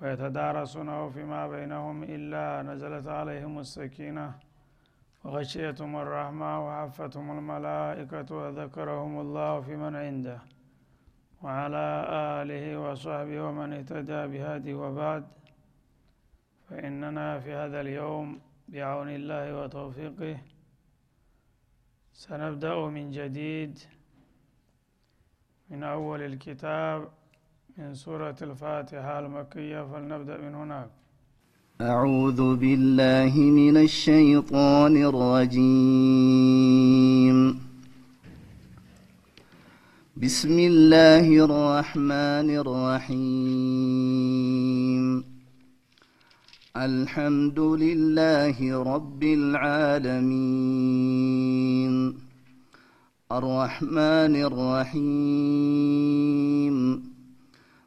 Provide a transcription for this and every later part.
ويتدارسونه فيما بينهم إلا نزلت عليهم السكينة وغشيتهم الرحمة وعفتهم الملائكة وذكرهم الله في من عنده وعلى آله وصحبه ومن اهتدى بهذه وبعد. فإننا في هذا اليوم بعون الله وتوفيقه سنبدأ من جديد من أول الكتاب من سورة الفاتحة المكية فلنبدأ من هناك. أعوذ بالله من الشيطان الرجيم. بسم الله الرحمن الرحيم. الحمد لله رب العالمين. الرحمن الرحيم.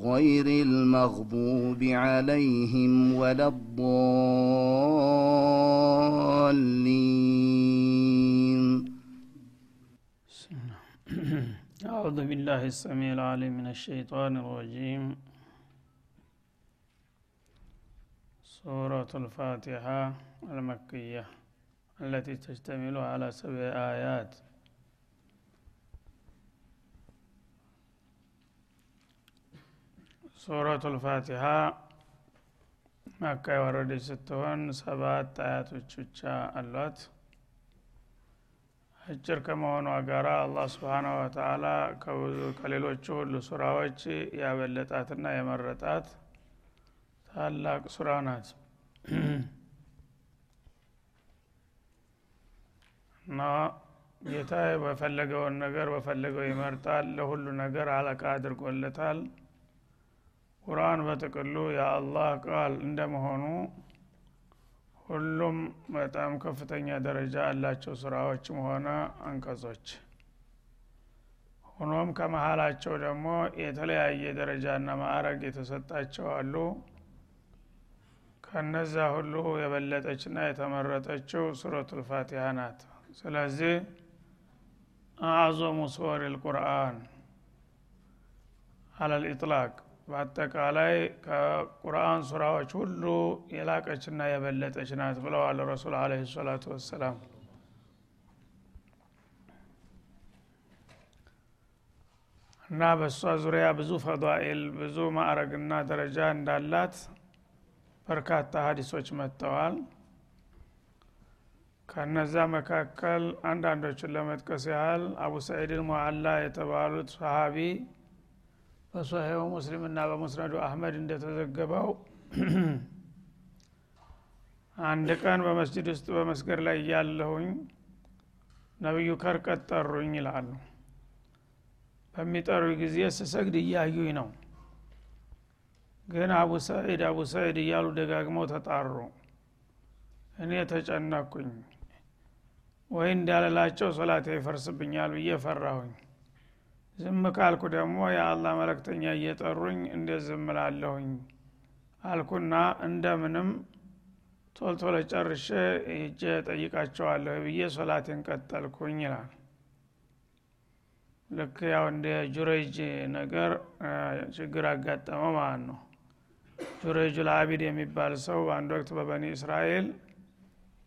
غير المغضوب عليهم ولا الضالين. أعوذ بالله السميع العليم من الشيطان الرجيم. سورة الفاتحة المكية التي تشتمل على سبع آيات. ሱረቱ ልፋቲሃ መካ የወረደች ስትሆን ሰባት አያቶች ብቻ አሏት። አጭር ከመሆኗ ጋራ አላህ ስብሓናሁ ወተአላ ከሌሎቹ ሁሉ ሱራዎች ያበለጣትና የመረጣት ታላቅ ሱራ ናት። እና ጌታ በፈለገውን ነገር በፈለገው ይመርጣል። ለሁሉ ነገር አለቃ አድርጎለታል ቁርአን በጥቅሉ የአላህ ቃል እንደመሆኑ ሁሉም በጣም ከፍተኛ ደረጃ ያላቸው ስራዎችም ሆነ አንቀጾች። ሆኖም ከመሀላቸው ደግሞ የተለያየ ደረጃና ማዕረግ የተሰጣቸው አሉ። ከነዛ ሁሉ የበለጠችና የተመረጠችው ሱረቱ ልፋቲሃ ናት። ስለዚህ አዕዞሙ ሱወር ልቁርአን አለል ኢጥላቅ በአጠቃላይ ከቁርአን ሱራዎች ሁሉ የላቀችና የበለጠች ናት ብለዋል ረሱል አለ ሰላቱ ወሰላም። እና በእሷ ዙሪያ ብዙ ፈዳኢል ብዙ ማዕረግና ደረጃ እንዳላት በርካታ ሀዲሶች መጥተዋል። ከነዛ መካከል አንዳንዶቹን ለመጥቀስ ያህል አቡ ሰዒድ ልሙዓላ የተባሉት ሰሃቢ በሶሒሁ ሙስሊምና በሙስነዱ አህመድ እንደተዘገበው አንድ ቀን በመስጅድ ውስጥ በመስገድ ላይ እያለሁኝ ነቢዩ ከርቀት ጠሩኝ ይላሉ። በሚጠሩ ጊዜ ስሰግድ እያዩኝ ነው። ግን አቡ ሰዒድ አቡ ሰዒድ እያሉ ደጋግመው ተጣሩ። እኔ ተጨነኩኝ ወይ እንዳለላቸው ሶላቴ ይፈርስብኛል ብዬ ፈራሁኝ ዝም ካልኩ ደግሞ የአላህ መለክተኛ እየጠሩኝ እንደ ዝም ላለሁኝ አልኩና እንደምንም ቶልቶሎ ጨርሼ ሄጄ ጠይቃቸዋለሁ ብዬ ሶላቴን ቀጠልኩኝ ይላል። ልክ ያው እንደ ጁረይጅ ነገር ችግር አጋጠመው ማለት ነው። ጁረይጁ ልአቢድ የሚባል ሰው በአንድ ወቅት በበኒ እስራኤል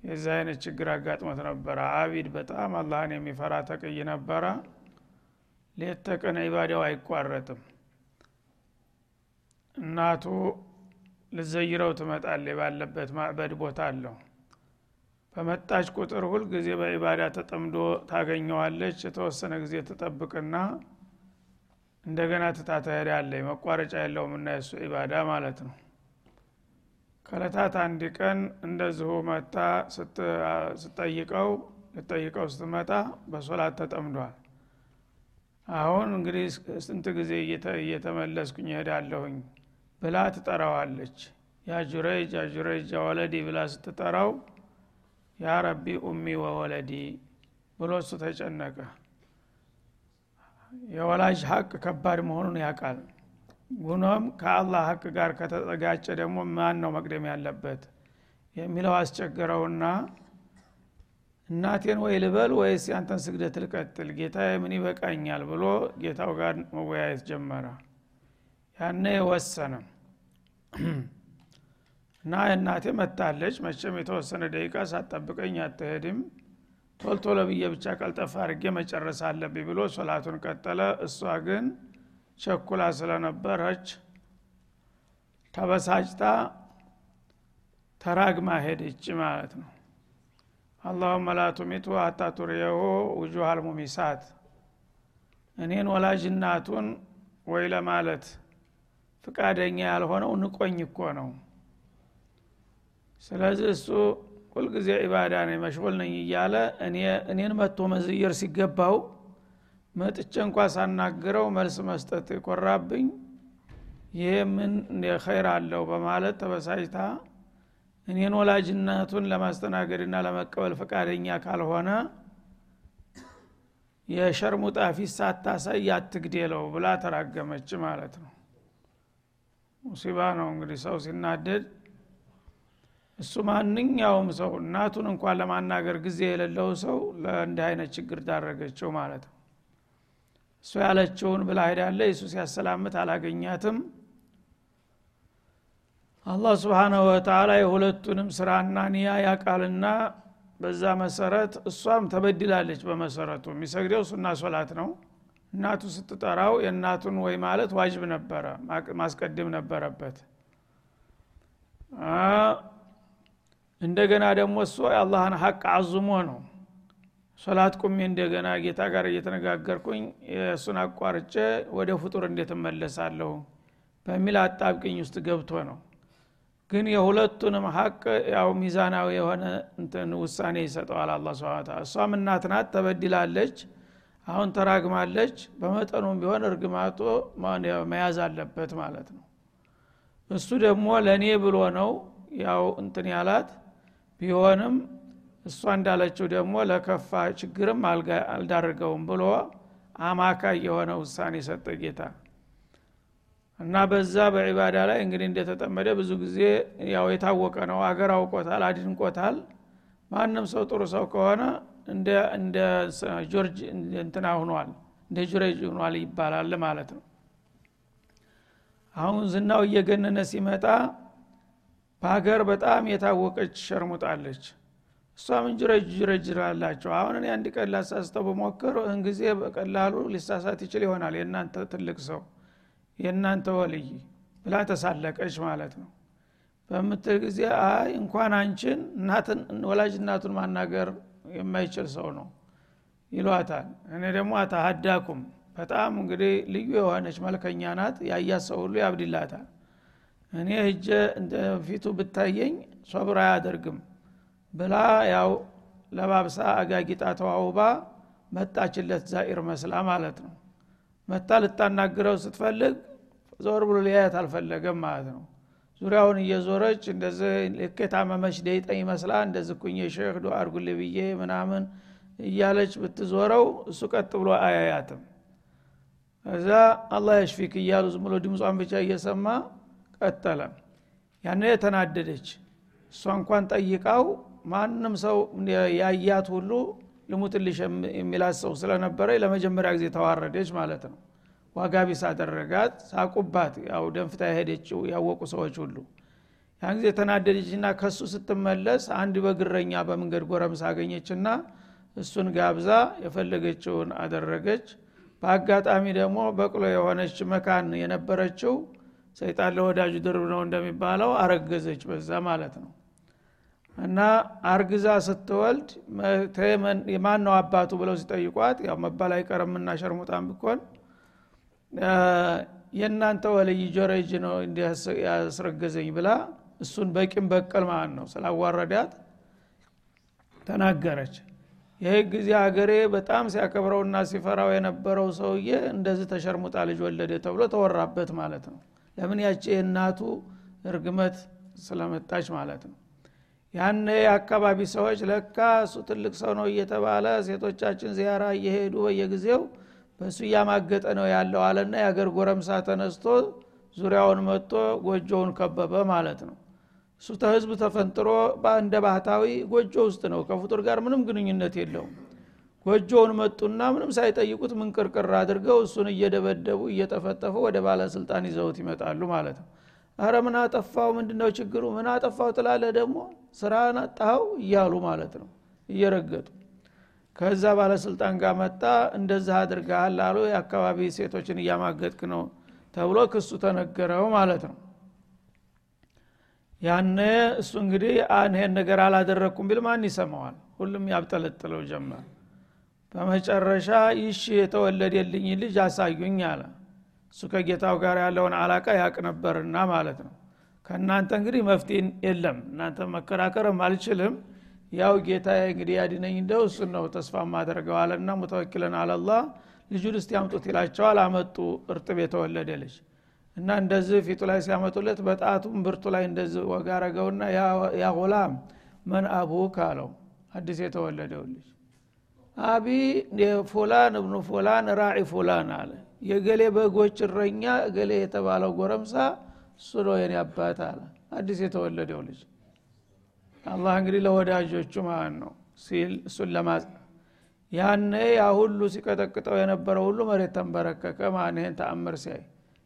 የዚህ አይነት ችግር አጋጥሞት ነበረ። አቢድ በጣም አላህን የሚፈራ ተቅይ ነበረ ሌት ተቀን ኢባዳው አይቋረጥም። እናቱ ልዘይረው ትመጣል ባለበት ማዕበድ ቦታ አለው። በመጣች ቁጥር ሁል ጊዜ በኢባዳ ተጠምዶ ታገኘዋለች። የተወሰነ ጊዜ ትጠብቅና እንደገና ትታ ትሄዳለች መቋረጫ የለውም እና የሱ ኢባዳ ማለት ነው። ከለታት አንድ ቀን እንደዚሁ መታ ስጠይቀው ልጠይቀው ስትመጣ በሶላት ተጠምዷል አሁን እንግዲህ ስንት ጊዜ እየተመለስኩኝ እሄዳለሁኝ? ብላ ትጠራዋለች። ያ ጁረይጅ ያ ጁረይጅ ያ ወለዲ ብላ ስትጠራው ያ ረቢ ኡሚ ወወለዲ ብሎ እሱ ተጨነቀ። የወላጅ ሀቅ ከባድ መሆኑን ያውቃል። ጉኖም ከአላህ ሀቅ ጋር ከተጠጋጨ ደግሞ ማን ነው መቅደም ያለበት? የሚለው አስቸገረውና እናቴን ወይ ልበል ወይስ ያንተን ስግደት ልቀጥል? ጌታ ምን ይበቃኛል? ብሎ ጌታው ጋር መወያየት ጀመረ። ያነ የወሰነ እና እናቴ መታለች መቼም የተወሰነ ደቂቃ ሳጠብቀኝ አትሄድም። ቶልቶሎ ብዬ ብቻ ቀልጠፍ አድርጌ መጨረስ አለብኝ ብሎ ሶላቱን ቀጠለ። እሷ ግን ቸኩላ ስለነበረች ተበሳጭታ ተራግማ ሄደች ማለት ነው አላሁመ ላ ቱሚቱ አታ ቱሪየሁ ውጁህ አልሙሚሳት። እኔን ወላጅ እናቱን ወይ ለማለት ፍቃደኛ ያልሆነው ንቆኝ እኮ ነው። ስለዚህ እሱ ሁልጊዜ ኢባዳ ነኝ መሽጎል ነኝ እያለ እኔን መጥቶ መዝየር ሲገባው መጥቼ እንኳ ሳናግረው መልስ መስጠት የኮራብኝ ይሄ ምን ኸይር አለው በማለት ተበሳጭታ እኔን ወላጅነቱን ለማስተናገድና ለመቀበል ፈቃደኛ ካልሆነ የሸርሙጣ ፊት ሳታሳይ አትግዴለው ብላ ተራገመች ማለት ነው። ሙሲባ ነው እንግዲህ ሰው ሲናደድ። እሱ ማንኛውም ሰው እናቱን እንኳን ለማናገር ጊዜ የሌለው ሰው ለእንዲህ አይነት ችግር ዳረገችው ማለት ነው። እሱ ያለችውን ብላ ሄዳለ እሱ ሲያሰላምት አላገኛትም አላህ ስብሓናሁ ወተላ የሁለቱንም ስራና ኒያ ያቃልና በዛ መሰረት እሷም ተበድላለች በመሰረቱ። የሚሰግደው ሱና ሶላት ነው። እናቱ ስትጠራው የእናቱን ወይ ማለት ዋጅብ ነበረ ማስቀድም ነበረበት። እንደገና ደግሞ እሱ የአላህን ሀቅ አዙሞ ነው። ሶላት ቁሜ እንደገና ጌታ ጋር እየተነጋገርኩኝ የእሱን አቋርጬ ወደ ፍጡር እንዴት እመለሳለሁ በሚል አጣብቅኝ ውስጥ ገብቶ ነው ግን የሁለቱንም ሀቅ ያው ሚዛናዊ የሆነ እንትን ውሳኔ ይሰጠዋል አላ ስብን እሷም እናት ናት ተበድላለች አሁን ተራግማለች። በመጠኑም ቢሆን እርግማቶ መያዝ አለበት ማለት ነው። እሱ ደግሞ ለእኔ ብሎ ነው ያው እንትን ያላት። ቢሆንም እሷ እንዳለችው ደግሞ ለከፋ ችግርም አልዳርገውም ብሎ አማካይ የሆነ ውሳኔ ሰጠ ጌታ እና በዛ በዒባዳ ላይ እንግዲህ እንደተጠመደ ብዙ ጊዜ ያው የታወቀ ነው። አገር አውቆታል አድንቆታል። ማንም ሰው ጥሩ ሰው ከሆነ እንደ ጆርጅ እንትና ሁኗል እንደ ጁሬጅ ሁኗል ይባላል ማለት ነው። አሁን ዝናው እየገነነ ሲመጣ በሀገር በጣም የታወቀች ሸርሙጣለች እሷ ምን ጅረጅ ጅረጅ ላላቸው አሁን እኔ አንድ ቀን ላሳስተው በሞክር ጊዜ በቀላሉ ሊሳሳት ይችል ይሆናል። የእናንተ ትልቅ ሰው የእናንተ ወልይ ብላ ተሳለቀች ማለት ነው። በምትል ጊዜ አይ እንኳን አንቺን ወላጅ እናቱን ማናገር የማይችል ሰው ነው ይሏታል። እኔ ደግሞ አታሀዳኩም በጣም እንግዲህ ልዩ የሆነች መልከኛ ናት። ያያት ሰው ሁሉ ያብድላታል። እኔ እጀ ፊቱ ብታየኝ ሶብር አያደርግም ብላ ያው ለባብሳ አጋጊጣ ተዋውባ መጣችለት ዛኢር መስላ ማለት ነው መታ ልታናግረው ስትፈልግ ዞር ብሎ ሊያያት አልፈለገም ማለት ነው። ዙሪያውን እየዞረች እንደዚህ ልክ የታመመች ደይጠኝ መስላ እንደዚህ ኩኝ ሼክ ዱ አርጉል ብዬ ምናምን እያለች ብትዞረው እሱ ቀጥ ብሎ አያያትም። እዛ አላህ የሽፊክ እያሉ ዝም ብሎ ድምጿን ብቻ እየሰማ ቀጠለ። ያነ የተናደደች እሷ እንኳን ጠይቃው ማንም ሰው ያያት ሁሉ ልሙትልሽ የሚላት ሰው ስለነበረ ለመጀመሪያ ጊዜ ተዋረደች ማለት ነው። ዋጋ ቢስ አደረጋት ሳቁባት። ያው ደንፍታ የሄደችው ያወቁ ሰዎች ሁሉ ያን ጊዜ ተናደደችና ከሱ ስትመለስ አንድ በግረኛ በመንገድ ጎረምሳ አገኘችና እሱን ጋብዛ የፈለገችውን አደረገች። በአጋጣሚ ደግሞ በቅሎ የሆነች መካን የነበረችው ሰይጣን ለወዳጁ ድርብ ነው እንደሚባለው አረገዘች በዛ ማለት ነው እና አርግዛ ስትወልድ ማን ነው አባቱ ብለው ሲጠይቋት ያው መባል አይቀርምና ሸርሙጣን ቢኮን የእናንተ ወልይ ጆረጅ ነው ያስረገዘኝ? ብላ እሱን በቂም በቀል ማለት ነው ስላዋረዳት ተናገረች። ይህ ጊዜ ሀገሬ በጣም ሲያከብረውና ሲፈራው የነበረው ሰውዬ እንደዚህ ተሸርሙጣ ልጅ ወለደ ተብሎ ተወራበት ማለት ነው። ለምን ያቺ የእናቱ እርግመት ስለመጣች ማለት ነው ያነ የአካባቢ ሰዎች ለካ እሱ ትልቅ ሰው ነው እየተባለ ሴቶቻችን ዚያራ እየሄዱ በየጊዜው በእሱ እያማገጠ ነው ያለው አለና የአገር ጎረምሳ ተነስቶ ዙሪያውን መጥቶ ጎጆውን ከበበ ማለት ነው። እሱ ተህዝብ ተፈንጥሮ እንደ ባህታዊ ጎጆ ውስጥ ነው። ከፍጡር ጋር ምንም ግንኙነት የለውም። ጎጆውን መጡና ምንም ሳይጠይቁት ምንቅርቅር አድርገው እሱን እየደበደቡ እየጠፈጠፉ ወደ ባለስልጣን ይዘውት ይመጣሉ ማለት ነው አረ ምን አጠፋው? ምንድነው ችግሩ? ምን አጠፋው ትላለ ደግሞ ስራ አጣኸው እያሉ ማለት ነው። እየረገጡ ከዛ ባለስልጣን ጋር መጣ። እንደዛ አድርገሃል አሉ። የአካባቢ ሴቶችን እያማገጥክ ነው ተብሎ ክሱ ተነገረው ማለት ነው። ያነ እሱ እንግዲህ ይሄን ነገር አላደረግኩም ቢል ማን ይሰማዋል? ሁሉም ያብጠለጥለው ጀመር። በመጨረሻ ይሽ የተወለደልኝ ልጅ አሳዩኝ አለ እሱ ከጌታው ጋር ያለውን አላቃ ያቅ ነበርና ማለት ነው። ከእናንተ እንግዲህ መፍትሄ የለም። እናንተ መከራከርም አልችልም። ያው ጌታ እንግዲህ ያድነኝ እንደው እሱን ነው ተስፋ ማደርገው አለና ሙተወኪለን አለላ ልጁን እስቲ ያምጡት ይላቸዋል። አመጡ። እርጥብ የተወለደ ልጅ እና እንደዚህ ፊቱ ላይ ሲያመጡለት በጣቱም ብርቱ ላይ እንደዚህ ወጋረገውና ያ ጉላም መን አቡክ አለው። አዲስ የተወለደው ልጅ አቢ ፉላን እብኑ ፉላን ራዒ ፉላን አለ የገሌ በጎች እረኛ እገሌ የተባለው ጎረምሳ እሱ ነው የኔ አባት አለ። አዲስ የተወለደው ልጅ። አላህ እንግዲህ ለወዳጆቹ ማለት ነው ሲል እሱን ለማጽ ያነ ያ ሁሉ ሲቀጠቅጠው የነበረው ሁሉ መሬት ተንበረከከ ማን ይህን ተአምር ሲያይ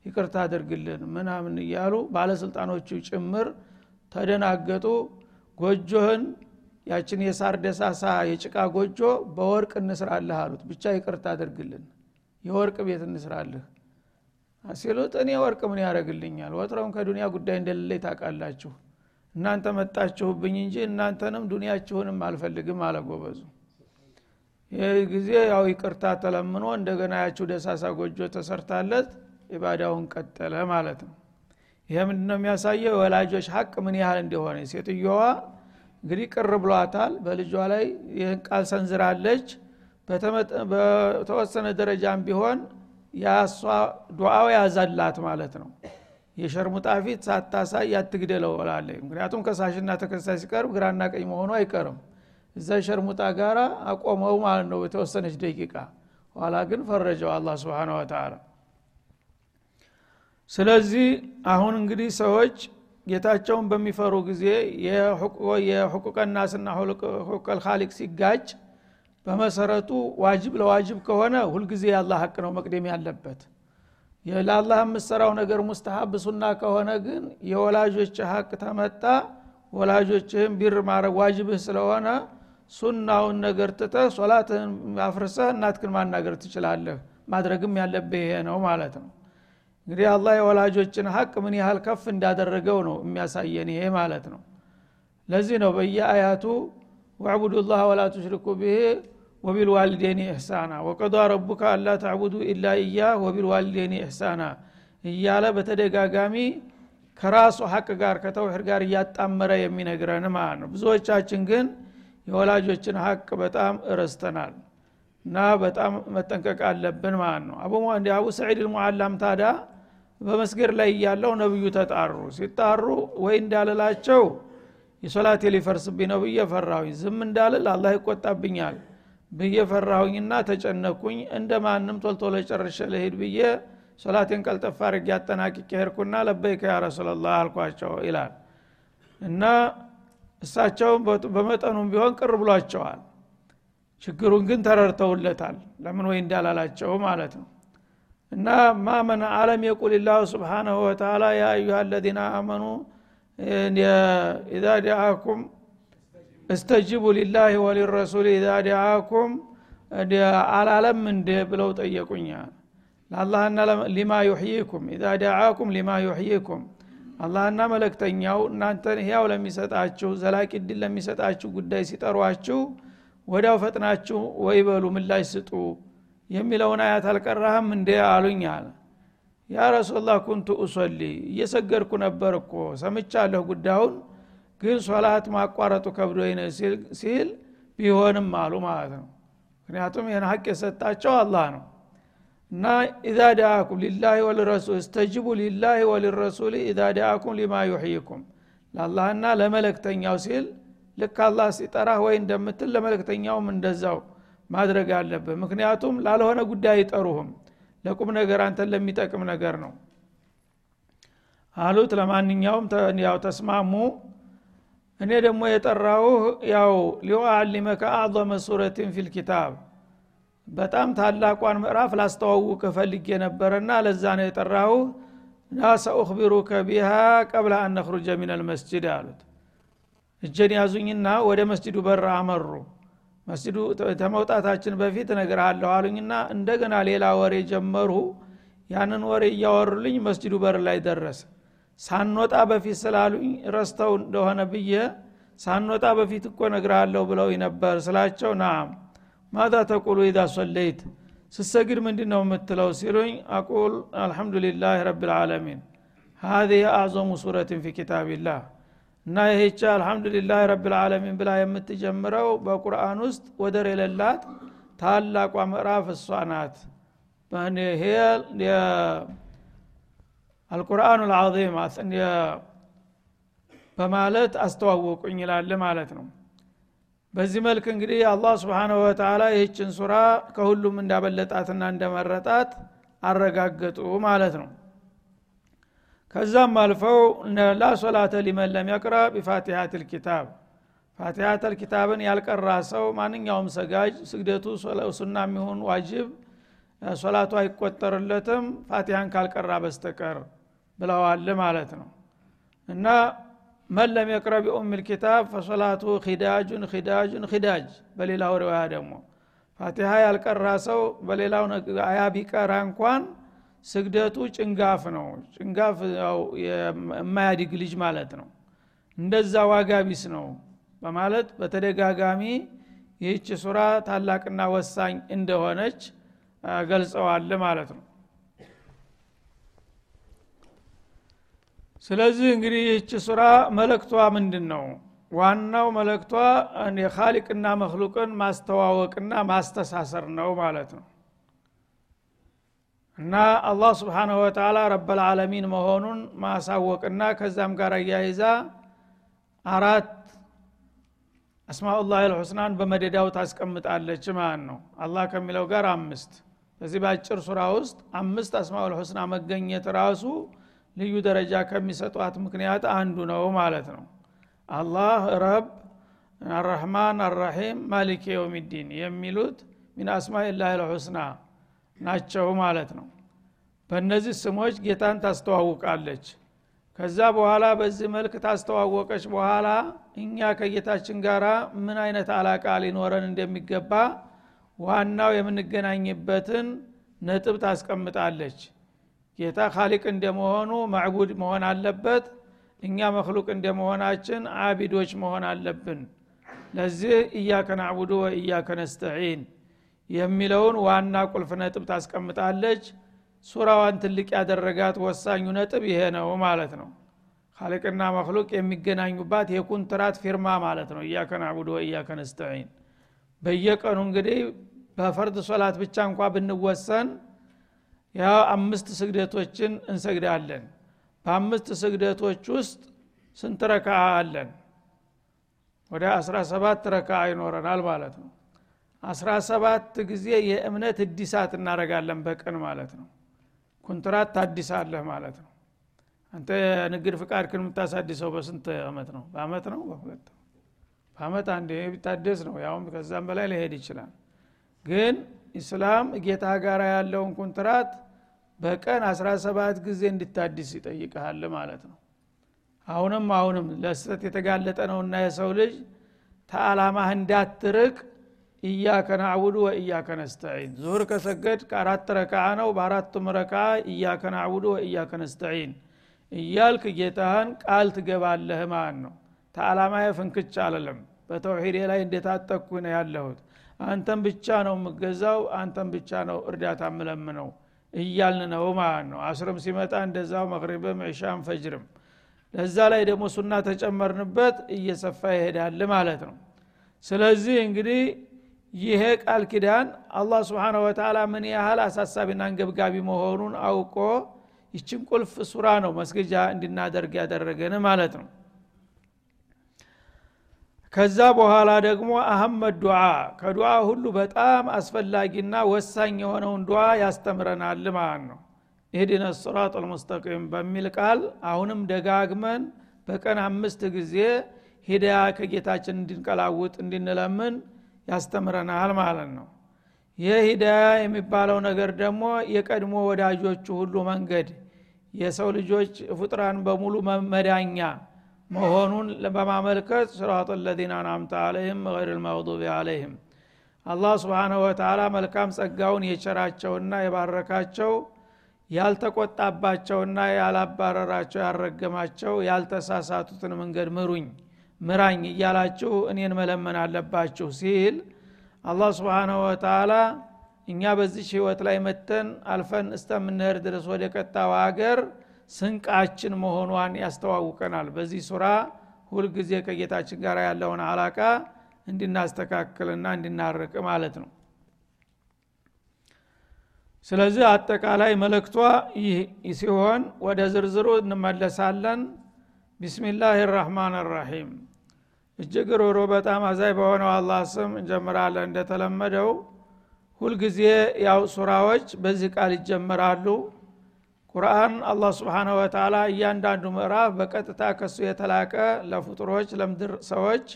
ይቅርታ አድርግልን ምናምን እያሉ ባለስልጣኖቹ ጭምር ተደናገጡ። ጎጆህን ያችን የሳር ደሳሳ የጭቃ ጎጆ በወርቅ እንስራልህ አሉት። ብቻ ይቅርታ አድርግልን የወርቅ ቤት እንስራልህ። ሲሉት እኔ ወርቅ ምን ያደረግልኛል ወትረውን ከዱንያ ጉዳይ እንደሌለኝ ታውቃላችሁ። እናንተ መጣችሁብኝ እንጂ እናንተንም ዱንያችሁንም አልፈልግም አለጎበዙ ይህ ጊዜ ያው ይቅርታ ተለምኖ እንደገና ያችሁ ደሳሳ ጎጆ ተሰርታለት ኢባዳውን ቀጠለ ማለት ነው። ይህ ምንድነው የሚያሳየው? የወላጆች ሀቅ ምን ያህል እንደሆነ። ሴትዮዋ እንግዲህ ቅር ብሏታል። በልጇ ላይ ይህን ቃል ሰንዝራለች በተወሰነ ደረጃም ቢሆን ያሷ ዱዓው ያዛላት ማለት ነው። የሸርሙጣ ፊት ሳታሳይ ያትግደለው ላለ ምክንያቱም ከሳሽና ተከሳሽ ሲቀርብ ግራና ቀኝ መሆኑ አይቀርም። እዛ ሸርሙጣ ጋር አቆመው ማለት ነው በተወሰነች ደቂቃ። ኋላ ግን ፈረጀው አላ ስብን ወተላ ስለዚህ አሁን እንግዲህ ሰዎች ጌታቸውን በሚፈሩ ጊዜ የሕቁቀ ናስና ሕቁቀል ካሊቅ ሲጋጭ በመሰረቱ ዋጅብ ለዋጅብ ከሆነ ሁልጊዜ የአላህ ሀቅ ነው መቅደም ያለበት። ለአላህ የምሰራው ነገር ሙስተሀብ ሱና ከሆነ ግን የወላጆች ሀቅ ተመጣ ወላጆችህም ቢር ማድረግ ዋጅብህ ስለሆነ ሱናውን ነገር ትተህ ሶላትህን አፍርሰህ እናትክን ማናገር ትችላለህ። ማድረግም ያለብህ ይሄ ነው ማለት ነው። እንግዲህ አላህ የወላጆችን ሀቅ ምን ያህል ከፍ እንዳደረገው ነው የሚያሳየን ይሄ ማለት ነው። ለዚህ ነው በየአያቱ ወዕቡዱ ላህ ወላ ቱሽሪኩ ብሄ ወቢልዋልዴኒ ኢሕሳና። ወቀዷ ረቡከ አላ ተዕቡዱ ኢላ እያ ወቢልዋልዴኒ ኢሕሳና። እያለ በተደጋጋሚ ከራሱ ሀቅ ጋር ከተውሒድ ጋር እያጣመረ የሚነግረን ማለት ነው። ብዙዎቻችን ግን የወላጆችን ሀቅ በጣም እረስተናል እና በጣም መጠንቀቅ አለብን ማለት ነው። አቡ ሰዒድ ልሙዓላም ታዳ በመስገድ ላይ እያለው ነብዩ ተጣሩ። ሲጣሩ ወይ እንዳልላቸው የሶላቴ ሊፈርስብኝ ነው ብዬ ፈራሁኝ። ዝም እንዳልል አላህ ይቆጣብኛል ብዬ ፈራሁኝና ተጨነኩኝ እንደ ማንም ቶልቶሎ ጨርሸ ለሄድ ብዬ ሶላቴን ቀልጠፍ አድርጌ አጠናቅቄ ሄድኩና ለበይከ ያ ረሱላላህ አልኳቸው ይላል። እና እሳቸው በመጠኑም ቢሆን ቅር ብሏቸዋል። ችግሩን ግን ተረድተውለታል። ለምን ወይ እንዳላላቸው ማለት ነው። እና ማመን አለም የቁል ላሁ ስብሓናሁ ወተላ ያ አዩሃ አለዚነ አመኑ ኢዛ ዲአኩም እስተጅቡ ሊላህ ወሊረሱል ኢዛ ዲአኩም አላለም እንደ ብለው ጠየቁኛል ለአላህና ሊማ ዩሕይኩም ኢዛ ዲአኩም ሊማ ዩሕይኩም አላህና መለክተኛው እናንተን ህያው ለሚሰጣችሁ ዘላቂ ድል ለሚሰጣችሁ ጉዳይ ሲጠሯችሁ ወዲያው ፈጥናችሁ ወይ በሉ ምላሽ ስጡ። የሚለውን አያት አልቀራህም እንደ አለ። ያ ረሱላህ ኩንቱ እሶሊ እየሰገድኩ ነበር እኮ ሰምቻለሁ ጉዳዩን ግን ሶላት ማቋረጡ ከብዶኝ ነው ሲል ቢሆንም አሉ ማለት ነው። ምክንያቱም ይህን ሀቅ የሰጣቸው አላህ ነው። እና ኢዛ ዳአኩም ሊላህ ወልረሱል እስተጅቡ ሊላህ ወልረሱል ኢዛ ዳአኩም ሊማ ዩሕይኩም። ለአላህና ለመለክተኛው ሲል ልክ አላህ ሲጠራህ ወይ እንደምትል ለመለክተኛውም እንደዛው ማድረግ አለብህ። ምክንያቱም ላልሆነ ጉዳይ አይጠሩህም። ለቁም ነገር አንተን ለሚጠቅም ነገር ነው። አሉት። ለማንኛውም ያው ተስማሙ እኔ ደግሞ የጠራውህ ያው ሊዩአሊመከ አዕظመ ሱረትን ፊል ኪታብ። በጣም ታላቋን ምዕራፍ ላስተዋውቅ ፈልጌ ነበረና ለዛ ነው የጠራሁህ። ና ሰኡክቢሩከ ቢሃ ቀብለ አን ነክሩጀ ሚን አልመስጅድ አሉት። እጀን ያዙኝና ወደ መስጅዱ በር አመሩ። መስጅዱ ተመውጣታችን በፊት ነግርሃለሁ አሉኝና እንደገና ሌላ ወሬ ጀመሩ ያንን ወሬ እያወሩልኝ መስጅዱ በር ላይ ደረሰ ሳንወጣ በፊት ስላሉኝ ረስተው እንደሆነ ብዬ ሳንወጣ በፊት እኮ ነግርሃለሁ ብለው ነበር ስላቸው نعم ماذا تقول إذا صليت ስሰግድ ምንድ ነው የምትለው? ሲሉኝ أقول الحمد لله رب العالمين هذه أعظم سورة في كتاب الله እና ይህቻ አልሐምዱሊላህ ረብልዓለሚን ብላ የምትጀምረው በቁርአን ውስጥ ወደር የሌላት ታላቋ ምዕራፍ እሷ ናት። ይሄ አልቁርአኑ ልዓظም በማለት አስተዋወቁኝ ይላል ማለት ነው። በዚህ መልክ እንግዲህ አላህ ስብሓንሁ ወተላ ይህችን ሱራ ከሁሉም እንዳበለጣትና እንደመረጣት አረጋገጡ ማለት ነው። ከዛም አልፈው لا صلاة لمن لم يقرأ بفاتحة الكتاب فاتحة الكتاب ን ያልቀራ ሰው ማንኛውም ሰጋጅ ስግደቱ ሱና የሚሆን ዋጅብ ሶላቱ አይቆጠርለትም ፋቲሃን ካልቀራ በስተቀር ብለዋል ማለት ነው። እና من لم يقرأ بأم الكتاب فصلاته خداج خداج خداج በሌላው ሪዋያ ደግሞ ፋቲሃ ያልቀራ ሰው በሌላው አያ ቢቀራ እንኳን ስግደቱ ጭንጋፍ ነው። ጭንጋፍ የማያድግ ልጅ ማለት ነው። እንደዛ ዋጋ ቢስ ነው በማለት በተደጋጋሚ ይህች ሱራ ታላቅና ወሳኝ እንደሆነች ገልጸዋል ማለት ነው ስለዚህ እንግዲህ ይህች ሱራ መለክቷ ምንድን ነው ዋናው መለክቷ የካሊቅና መክሉቅን ማስተዋወቅና ማስተሳሰር ነው ማለት ነው። እና አላህ ስብሓንሁ ወተላ ረበልዓለሚን መሆኑን ማሳወቅና ከዛም ጋር እያይዛ አራት አስማኡላህ ልሑስናን በመደዳው ታስቀምጣለች ማለት ነው። አላህ ከሚለው ጋር አምስት። በዚህ በአጭር ሱራ ውስጥ አምስት አስማኡል መገኘት ራሱ ልዩ ደረጃ ከሚሰጧት ምክንያት አንዱ ነው ማለት ነው። አላህ ረብ አረሕማን አራሒም ማሊክ የውሚዲን የሚሉት ሚን አስማኢላህ ልሑስና ናቸው ማለት ነው። በእነዚህ ስሞች ጌታን ታስተዋውቃለች። ከዛ በኋላ በዚህ መልክ ታስተዋወቀች በኋላ እኛ ከጌታችን ጋር ምን አይነት አላቃ ሊኖረን እንደሚገባ ዋናው የምንገናኝበትን ነጥብ ታስቀምጣለች ጌታ ካሊቅ እንደመሆኑ ማዕቡድ መሆን አለበት። እኛ መክሉቅ እንደመሆናችን አቢዶች መሆን አለብን። ለዚህ እያከ ናዕቡዱ ወእያከ ነስተዒን የሚለውን ዋና ቁልፍ ነጥብ ታስቀምጣለች። ሱራዋን ትልቅ ያደረጋት ወሳኙ ነጥብ ይሄ ነው ማለት ነው። ካሊቅና መክሉቅ የሚገናኙባት የኩንትራት ፊርማ ማለት ነው። እያከ ናዕቡዱ ወእያከ ነስተዒን በየቀኑ እንግዲህ በፈርድ ሶላት ብቻ እንኳ ብንወሰን ያ አምስት ስግደቶችን እንሰግዳለን። በአምስት ስግደቶች ውስጥ ስንት ረካ አለን? ወደ 17 ረካ ይኖረናል ማለት ነው። 17 ጊዜ የእምነት እዲሳት እናረጋለን በቀን ማለት ነው። ኩንትራት ታዲሳለህ ማለት ነው። አንተ ንግድ ፍቃድ ክን የምታሳድሰው በስንት አመት ነው? በአመት ነው? በሁለት በአመት አንድ ቢታደስ ነው። ያውም ከዛም በላይ ሊሄድ ይችላል። ግን ኢስላም ጌታ ጋር ያለውን ኩንትራት በቀን 17 ጊዜ እንድታድስ ይጠይቀሃል ማለት ነው። አሁንም አሁንም ለስተት የተጋለጠ ነውና የሰው ልጅ ተአላማህ እንዳትርቅ እያከ ናዕቡዱ ወእያከ ነስተዒን። ዙሁር ከሰገድ ከአራት ረክዓ ነው በአራቱም ረክዓ እያከ ናዕቡዱ ወእያከ ነስተዒን እያልክ ጌታህን ቃል ትገባለህ ማለት ነው። ተአላማዬ ፍንክች አለለም በተውሒዴ ላይ እንደታጠቅኩ ነው ያለሁት አንተን ብቻ ነው የምገዛው አንተን ብቻ ነው እርዳታ ምለምነው እያልን ነው ማለት ነው። አስርም ሲመጣ እንደዛው መቅሪብም ዕሻም ፈጅርም። ለዛ ላይ ደግሞ ሱና ተጨመርንበት እየሰፋ ይሄዳል ማለት ነው። ስለዚህ እንግዲህ ይሄ ቃል ኪዳን አላህ ስብሓነ ወተላ ምን ያህል አሳሳቢና አንገብጋቢ መሆኑን አውቆ ይችን ቁልፍ ሱራ ነው መስገጃ እንድናደርግ ያደረገን ማለት ነው ከዛ በኋላ ደግሞ አህመድ ዱዓ ከዱዓ ሁሉ በጣም አስፈላጊና ወሳኝ የሆነውን ዱዓ ያስተምረናል ማለት ነው። ኢህዲነ ስራጥ ልሙስተቂም በሚል ቃል አሁንም ደጋግመን በቀን አምስት ጊዜ ሂዳያ ከጌታችን እንድንቀላውጥ እንድንለምን ያስተምረናል ማለት ነው። ይህ ሂዳያ የሚባለው ነገር ደግሞ የቀድሞ ወዳጆቹ ሁሉ መንገድ የሰው ልጆች ፍጥራን በሙሉ መመዳኛ መሆኑን በማመልከት ስራጥ ለዚነ አንአምተ አለይህም ገይር ልመግዱቢ አለይህም። አላህ ስብሓንሁ ወተላ መልካም ጸጋውን የቸራቸውና የባረካቸው ያልተቆጣባቸውና ያላባረራቸው ያልረገማቸው ያልተሳሳቱትን መንገድ ምሩኝ ምራኝ እያላችሁ እኔን መለመን አለባችሁ ሲል አላህ ስብሓንሁ ወተላ እኛ በዚች ህይወት ላይ መተን አልፈን እስተምንሄድ ድረስ ወደ ቀጣው አገር ስንቃችን መሆኗን ያስተዋውቀናል። በዚህ ሱራ ሁልጊዜ ከጌታችን ጋር ያለውን አላቃ እንድናስተካክልና እንድናርቅ ማለት ነው። ስለዚህ አጠቃላይ መልእክቷ ይህ ሲሆን ወደ ዝርዝሩ እንመለሳለን። ቢስሚላህ ራህማን ራሒም እጅግ ሮሮ በጣም አዛይ በሆነው አላህ ስም እንጀምራለን። እንደተለመደው ሁልጊዜ ያው ሱራዎች በዚህ ቃል ይጀምራሉ ቁርአን አላህ ስብሓነ ወተላ እያንዳንዱ ምዕራፍ በቀጥታ ከሱ የተላቀ ለፍጡሮች ለምድር ሰዎች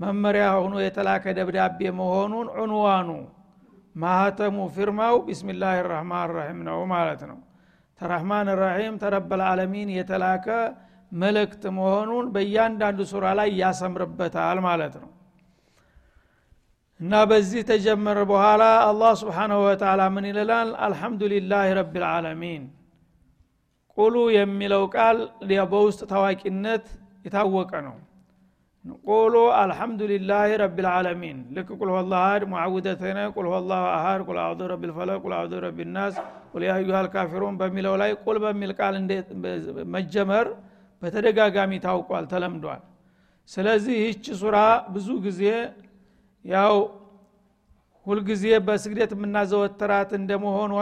መመሪያ ሆኖ የተላከ ደብዳቤ መሆኑን ዑንዋኑ ማህተሙ ፊርማው ቢስሚላህ ራህማን ራሒም ነው ማለት ነው። ተራህማን ራሒም ተረበል ዓለሚን የተላከ መልእክት መሆኑን በእያንዳንዱ ሱራ ላይ ያሰምርበታል ማለት ነው። እና በዚህ ተጀመረ በኋላ አላህ ስብሓንሁ ወተላ ምን ይልላል አልሐምዱሊላህ ረቢልዓለሚን ቁሉ የሚለው ቃል በውስጥ ታዋቂነት የታወቀ ነው። ቁሉ አልሐምዱሊላህ ረቢልዓለሚን ልክ ቁል ሁላ አሃድ ሙዓውደተነ ቁል ሁላ አሃድ ቁል አዑዙ ረቢልፈለቅ ቁል አዑዙ ረቢናስ ቁል ያዩሃ ልካፊሩን በሚለው ላይ ቁል በሚል ቃል መጀመር በተደጋጋሚ ታውቋል ተለምዷል። ስለዚህ ይህች ሱራ ብዙ ጊዜ ያው ሁልጊዜ በስግደት የምናዘወትራት እንደመሆኗ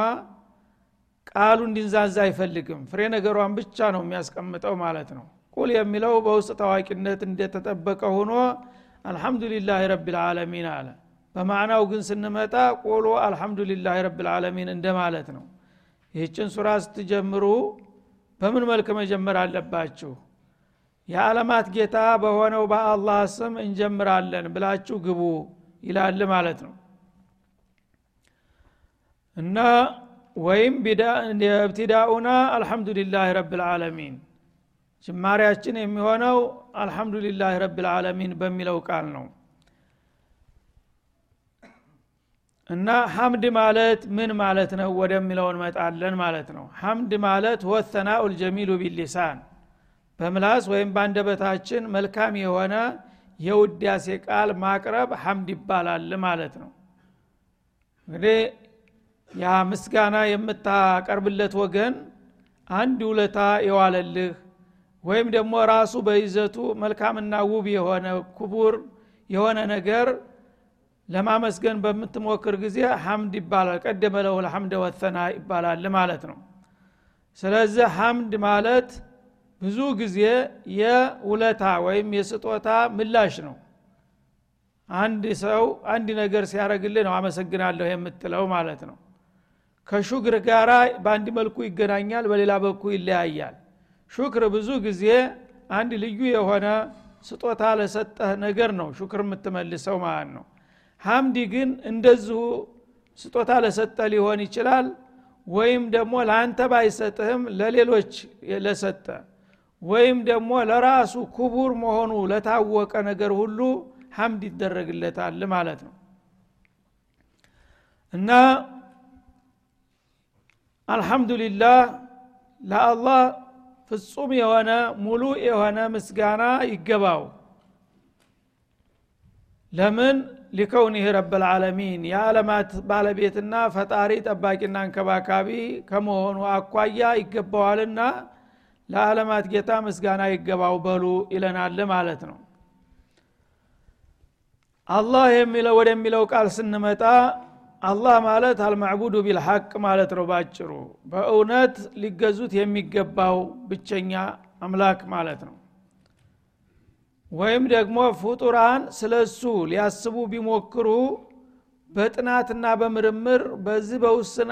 ቃሉ እንዲንዛዛ አይፈልግም። ፍሬ ነገሯን ብቻ ነው የሚያስቀምጠው ማለት ነው። ቁል የሚለው በውስጥ ታዋቂነት እንደተጠበቀ ሆኖ አልሐምዱሊላህ ረቢልዓለሚን አለ። በማዕናው ግን ስንመጣ ቁሉ አልሐምዱሊላህ ረቢልዓለሚን እንደማለት ነው። ይህችን ሱራ ስትጀምሩ በምን መልክ መጀመር አለባችሁ? የዓለማት ጌታ በሆነው በአላህ ስም እንጀምራለን ብላችሁ ግቡ ይላል ማለት ነው። እና ወይም እብትዳኡና አልሐምዱሊላህ ረብልዓለሚን ጅማሪያችን የሚሆነው አልሐምዱሊላህ ረብልዓለሚን በሚለው ቃል ነው። እና ሐምድ ማለት ምን ማለት ነው ወደሚለው እንመጣለን ማለት ነው። ሐምድ ማለት ወተናኡ ልጀሚሉ ቢሊሳን በምላስ ወይም በአንደበታችን መልካም የሆነ የውዳሴ ቃል ማቅረብ ሐምድ ይባላል ማለት ነው። እንግዲህ ያ ምስጋና የምታቀርብለት ወገን አንድ ውለታ የዋለልህ ወይም ደግሞ ራሱ በይዘቱ መልካምና ውብ የሆነ ክቡር የሆነ ነገር ለማመስገን በምትሞክር ጊዜ ሐምድ ይባላል። ቀደመ ለሁ ልሐምደ ወተና ይባላል ማለት ነው። ስለዚህ ሐምድ ማለት ብዙ ጊዜ የውለታ ወይም የስጦታ ምላሽ ነው። አንድ ሰው አንድ ነገር ሲያደረግልህ ነው አመሰግናለሁ የምትለው ማለት ነው ከሹክር ጋራ በአንድ መልኩ ይገናኛል በሌላ በኩል ይለያያል። ሹክር ብዙ ጊዜ አንድ ልዩ የሆነ ስጦታ ለሰጠህ ነገር ነው ሹክር የምትመልሰው ማለት ነው። ሐምዲ ግን እንደዚሁ ስጦታ ለሰጠ ሊሆን ይችላል ወይም ደግሞ ለአንተ ባይሰጥህም ለሌሎች ለሰጠ ወይም ደግሞ ለራሱ ክቡር መሆኑ ለታወቀ ነገር ሁሉ ሐምድ ይደረግለታል ማለት ነው። እና አልሐምዱሊላህ ለአላህ ፍጹም የሆነ ሙሉ የሆነ ምስጋና ይገባው። ለምን? ሊከውኒህ ረብልዓለሚን የዓለማት ባለቤትና ፈጣሪ ጠባቂና እንከባካቢ ከመሆኑ አኳያ ይገባዋልና ለዓለማት ጌታ ምስጋና ይገባው በሉ ይለናል ማለት ነው። አላህ የሚለው ወደሚለው ቃል ስንመጣ አላህ ማለት አልማዕቡዱ ቢልሐቅ ማለት ነው ባጭሩ። በእውነት ሊገዙት የሚገባው ብቸኛ አምላክ ማለት ነው። ወይም ደግሞ ፍጡራን ስለ እሱ ሊያስቡ ቢሞክሩ በጥናትና በምርምር በዚህ በውስን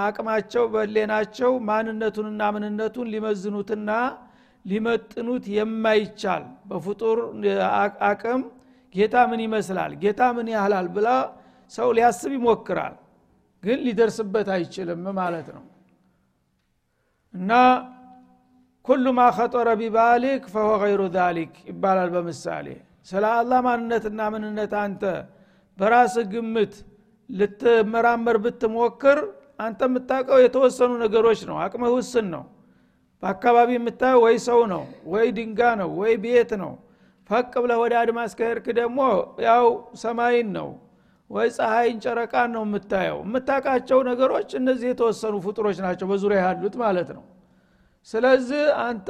አቅማቸው በሌናቸው ማንነቱንና ምንነቱን ሊመዝኑትና ሊመጥኑት የማይቻል በፍጡር አቅም ጌታ ምን ይመስላል? ጌታ ምን ያህላል ብላ ሰው ሊያስብ ይሞክራል ግን ሊደርስበት አይችልም ማለት ነው። እና ኩሉ ማ ኸጠረ ቢባሊክ ፈሆ ገይሩ ዛሊክ ይባላል በምሳሌ። ስለ አላህ ማንነትና ምንነት አንተ በራስ ግምት ልትመራመር ብትሞክር አንተ የምታውቀው የተወሰኑ ነገሮች ነው። አቅምህ ውስን ነው። በአካባቢ የምታየው ወይ ሰው ነው ወይ ድንጋ ነው ወይ ቤት ነው። ፈቅ ብለህ ወደ አድማስ ከሄድክ ደግሞ ያው ሰማይን ነው ወይ ፀሐይን ጨረቃን ነው የምታየው። የምታውቃቸው ነገሮች እነዚህ የተወሰኑ ፍጡሮች ናቸው በዙሪያ ያሉት ማለት ነው። ስለዚህ አንተ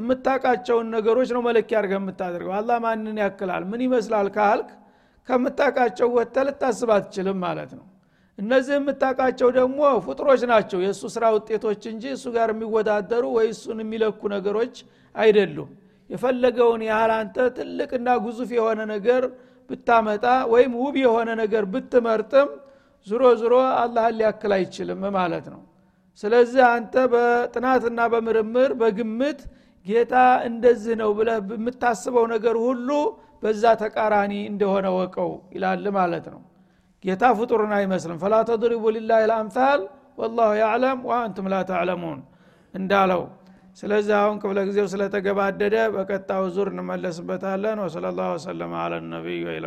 የምታውቃቸውን ነገሮች ነው መለኪያ አድርገህ የምታደርገው። አላህ ማንን ያክላል? ምን ይመስላል ካልክ ከምታውቃቸው ወጥተ ልታስብ አትችልም ማለት ነው። እነዚህ የምታውቃቸው ደግሞ ፍጡሮች ናቸው። የእሱ ስራ ውጤቶች እንጂ እሱ ጋር የሚወዳደሩ ወይ እሱን የሚለኩ ነገሮች አይደሉም። የፈለገውን ያህል አንተ ትልቅና ግዙፍ የሆነ ነገር ብታመጣ ወይም ውብ የሆነ ነገር ብትመርጥም ዝሮ ዝሮ አላህን ሊያክል አይችልም ማለት ነው። ስለዚህ አንተ በጥናትና በምርምር በግምት ጌታ እንደዚህ ነው ብለህ የምታስበው ነገር ሁሉ በዛ ተቃራኒ እንደሆነ ወቀው ይላል ማለት ነው። ጌታ ፍጡርን አይመስልም። ፈላ ተድሪቡ ሊላህ ልአምታል ወላሁ ያዕለም ወአንቱም ላ ተዕለሙን እንዳለው ስለዚህ አሁን ክፍለ ጊዜው ስለተገባደደ በቀጣው ዙር እንመለስበታለን። ወሰለ ላሁ ወሰለማ አለ ነቢይ ወኢላ